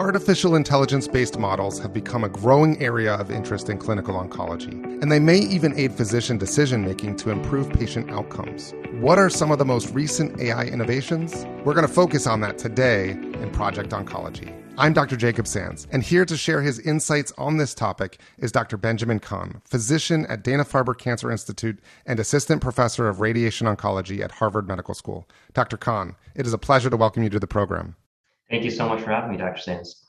Artificial intelligence based models have become a growing area of interest in clinical oncology, and they may even aid physician decision making to improve patient outcomes. What are some of the most recent AI innovations? We're going to focus on that today in Project Oncology. I'm Dr. Jacob Sands, and here to share his insights on this topic is Dr. Benjamin Kann, physician at Dana Farber Cancer Institute and assistant professor of radiation oncology at Harvard Medical School. Dr. Kann, it is a pleasure to welcome you to the program. Thank you so much for having me, Dr. Sands.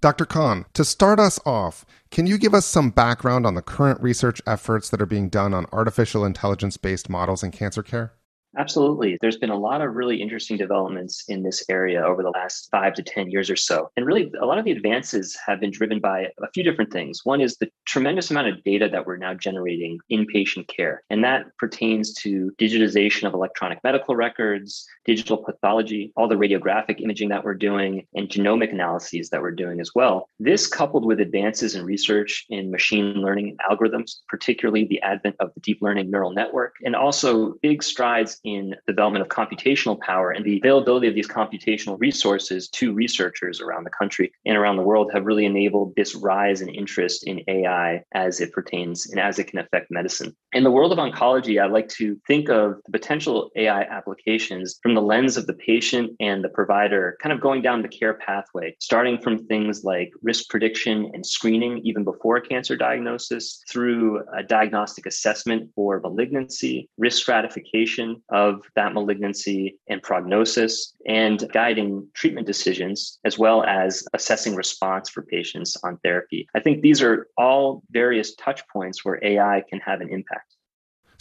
Dr. Kann, to start us off, can you give us some background on the current research efforts that are being done on artificial intelligence based models in cancer care? Absolutely. There's been a lot of really interesting developments in this area over the last five to 10 years or so. And really, a lot of the advances have been driven by a few different things. One is the tremendous amount of data that we're now generating in patient care. And that pertains to digitization of electronic medical records, digital pathology, all the radiographic imaging that we're doing, and genomic analyses that we're doing as well. This, coupled with advances in research in machine learning algorithms, particularly the advent of the deep learning neural network, and also big strides in development of computational power and the availability of these computational resources to researchers around the country and around the world have really enabled this rise in interest in AI as it pertains and as it can affect medicine. In the world of oncology, I like to think of the potential AI applications from the lens of the patient and the provider, kind of going down the care pathway, starting from things like risk prediction and screening even before cancer diagnosis, through a diagnostic assessment for malignancy, risk stratification of that malignancy and prognosis, and guiding treatment decisions, as well as assessing response for patients on therapy. I think these are all various touch points where AI can have an impact.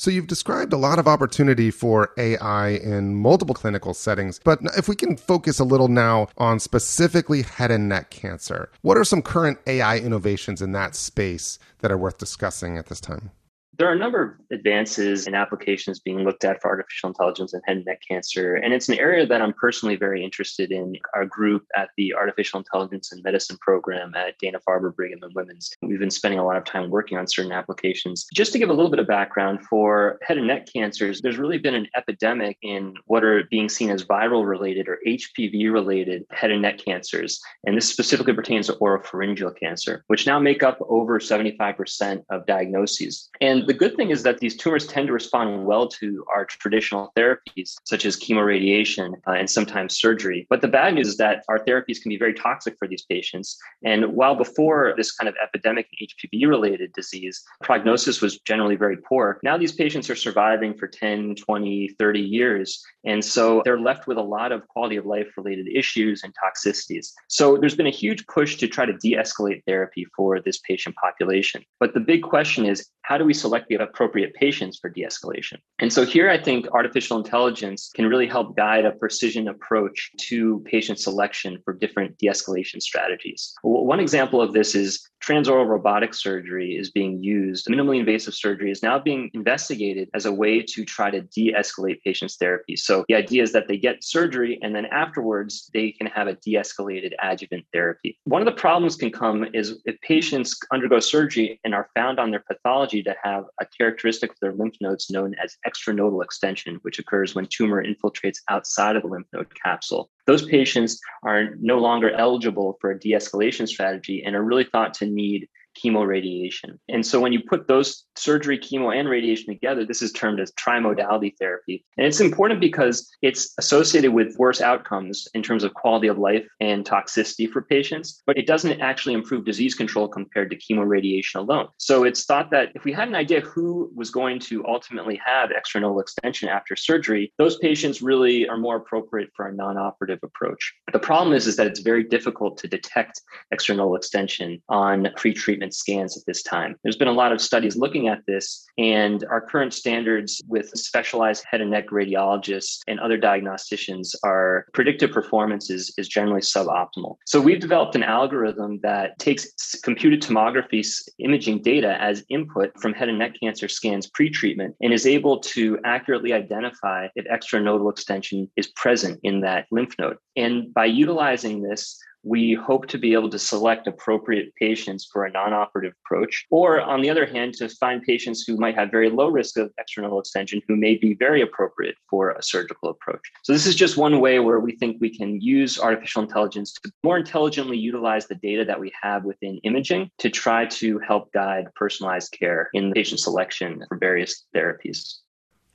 So you've described a lot of opportunity for AI in multiple clinical settings, but if we can focus a little now on specifically head and neck cancer, what are some current AI innovations in that space that are worth discussing at this time? There are a number of advances and applications being looked at for artificial intelligence and head and neck cancer. And it's an area that I'm personally very interested in. Our group at the Artificial Intelligence and Medicine program at Dana Farber Brigham and Women's, we've been spending a lot of time working on certain applications. Just to give a little bit of background for head and neck cancers, there's really been an epidemic in what are being seen as viral related or HPV related head and neck cancers. And this specifically pertains to oropharyngeal cancer, which now make up over 75% of diagnoses. And the good thing is that these tumors tend to respond well to our traditional therapies, such as chemoradiation uh, and sometimes surgery. But the bad news is that our therapies can be very toxic for these patients. And while before this kind of epidemic HPV related disease, prognosis was generally very poor, now these patients are surviving for 10, 20, 30 years. And so they're left with a lot of quality of life related issues and toxicities. So there's been a huge push to try to de escalate therapy for this patient population. But the big question is how do we select select the appropriate patients for de escalation. And so here I think artificial intelligence can really help guide a precision approach to patient selection for different de escalation strategies. One example of this is transoral robotic surgery is being used. Minimally invasive surgery is now being investigated as a way to try to de escalate patients' therapy. So the idea is that they get surgery and then afterwards they can have a de escalated adjuvant therapy. One of the problems can come is if patients undergo surgery and are found on their pathology to have a characteristic of their lymph nodes known as extranodal extension, which occurs when tumor infiltrates outside of the lymph node capsule. Those patients are no longer eligible for a de escalation strategy and are really thought to need chemoradiation. And so when you put those surgery, chemo, and radiation together, this is termed as trimodality therapy. And it's important because it's associated with worse outcomes in terms of quality of life and toxicity for patients, but it doesn't actually improve disease control compared to chemoradiation alone. So it's thought that if we had an idea who was going to ultimately have extranodal extension after surgery, those patients really are more appropriate for a non-operative approach. The problem is, is that it's very difficult to detect extranodal extension on pre-treatment treatment scans at this time. There's been a lot of studies looking at this, and our current standards with specialized head and neck radiologists and other diagnosticians are predictive performance is, is generally suboptimal. So we've developed an algorithm that takes computed tomography imaging data as input from head and neck cancer scans pre-treatment and is able to accurately identify if extranodal extension is present in that lymph node. And by utilizing this, we hope to be able to select appropriate patients for a non non-operative approach, or on the other hand, to find patients who might have very low risk of extranodal extension who may be very appropriate for a surgical approach. So this is just one way where we think we can use artificial intelligence to more intelligently utilize the data that we have within imaging to try to help guide personalized care in patient selection for various therapies.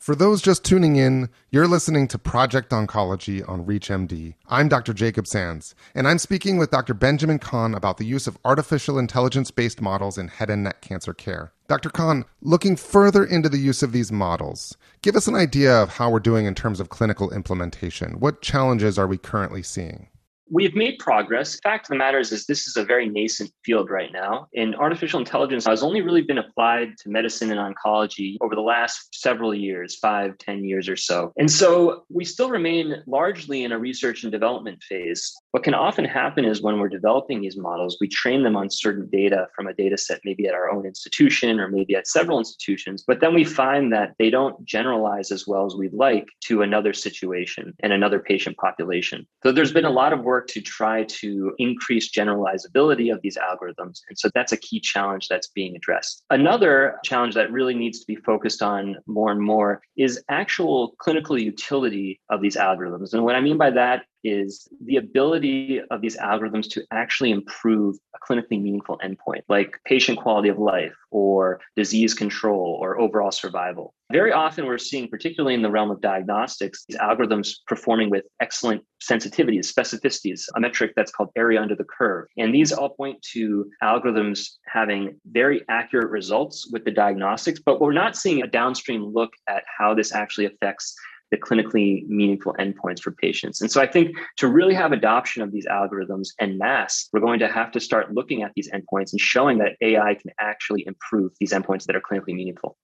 For those just tuning in, you're listening to Project Oncology on ReachMD. I'm Dr. Jacob Sands, and I'm speaking with Dr. Benjamin Kann about the use of artificial intelligence based models in head and neck cancer care. Dr. Kann, looking further into the use of these models, give us an idea of how we're doing in terms of clinical implementation. What challenges are we currently seeing? We've made progress. Fact of the matter is, is this is a very nascent field right now. And artificial intelligence has only really been applied to medicine and oncology over the last several years, five, ten years or so. And so we still remain largely in a research and development phase. What can often happen is when we're developing these models, we train them on certain data from a data set, maybe at our own institution or maybe at several institutions. But then we find that they don't generalize as well as we'd like to another situation and another patient population. So there's been a lot of work work to try to increase generalizability of these algorithms. And so that's a key challenge that's being addressed. Another challenge that really needs to be focused on more and more is actual clinical utility of these algorithms. And what I mean by that is the ability of these algorithms to actually improve a clinically meaningful endpoint, like patient quality of life or disease control or overall survival. Very often, we're seeing, particularly in the realm of diagnostics, these algorithms performing with excellent sensitivities, specificities, a metric that's called area under the curve. And these all point to algorithms having very accurate results with the diagnostics, but we're not seeing a downstream look at how this actually affects the clinically meaningful endpoints for patients. And so I think to really have adoption of these algorithms en masse, we're going to have to start looking at these endpoints and showing that AI can actually improve these endpoints that are clinically meaningful.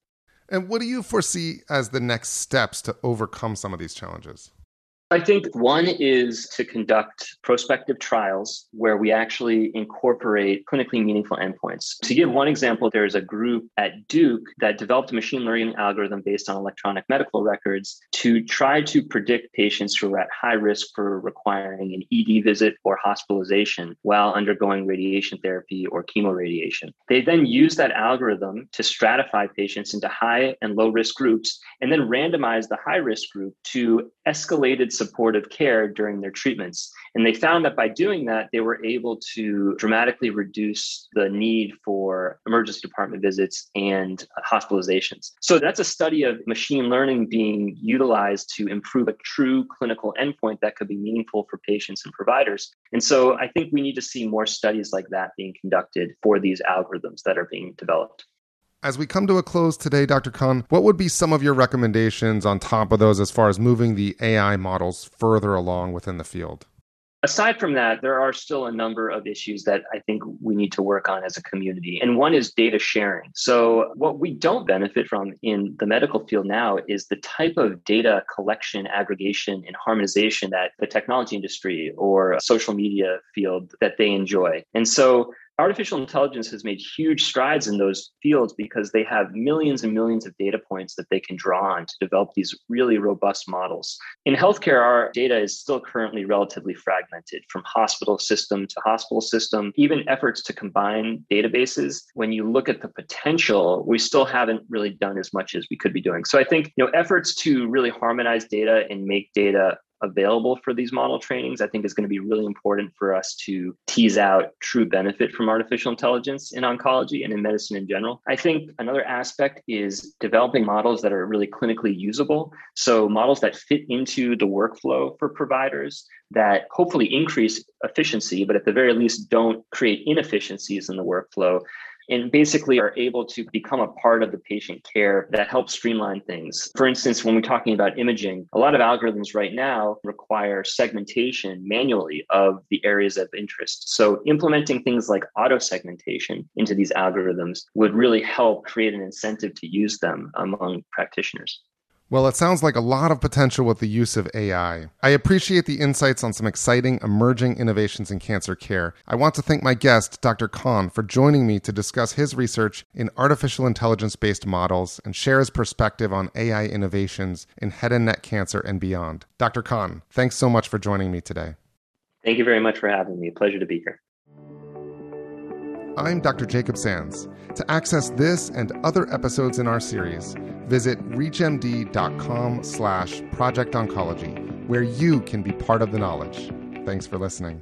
And what do you foresee as the next steps to overcome some of these challenges? I think one is to conduct prospective trials where we actually incorporate clinically meaningful endpoints. To give one example, there's a group at Duke that developed a machine learning algorithm based on electronic medical records to try to predict patients who are at high risk for requiring an ED visit or hospitalization while undergoing radiation therapy or chemoradiation. They then use that algorithm to stratify patients into high and low risk groups and then randomize the high risk group to escalated supportive care during their treatments. And they found that by doing that, they were able to dramatically reduce the need for emergency department visits and hospitalizations. So that's a study of machine learning being utilized to improve a true clinical endpoint that could be meaningful for patients and providers. And so I think we need to see more studies like that being conducted for these algorithms that are being developed. As we come to a close today, Dr. Kann, what would be some of your recommendations on top of those as far as moving the AI models further along within the field? Aside from that, there are still a number of issues that I think we need to work on as a community. And one is data sharing. So, what we don't benefit from in the medical field now is the type of data collection, aggregation, and harmonization that the technology industry or social media field that they enjoy. And so, artificial intelligence has made huge strides in those fields because they have millions and millions of data points that they can draw on to develop these really robust models. In healthcare, our data is still currently relatively fragmented from hospital system to hospital system. Even efforts to combine databases, when you look at the potential, we still haven't really done as much as we could be doing. So I think you know efforts to really harmonize data and make data available for these model trainings, I think is going to be really important for us to tease out true benefit from artificial intelligence in oncology and in medicine in general. I think another aspect is developing models that are really clinically usable. So, models that fit into the workflow for providers that hopefully increase efficiency, but at the very least don't create inefficiencies in the workflow and basically are able to become a part of the patient care that helps streamline things. For instance, when we're talking about imaging, a lot of algorithms right now require segmentation manually of the areas of interest. So implementing things like auto segmentation into these algorithms would really help create an incentive to use them among practitioners. Well, it sounds like a lot of potential with the use of AI. I appreciate the insights on some exciting emerging innovations in cancer care. I want to thank my guest, Dr. Kann, for joining me to discuss his research in artificial intelligence based models and share his perspective on AI innovations in head and neck cancer and beyond. Dr. Kann, thanks so much for joining me today. Thank you very much for having me. Pleasure to be here. I'm Dr. Jacob Sands. To access this and other episodes in our series, visit reachmd.com slash project oncology, where you can be part of the knowledge. Thanks for listening.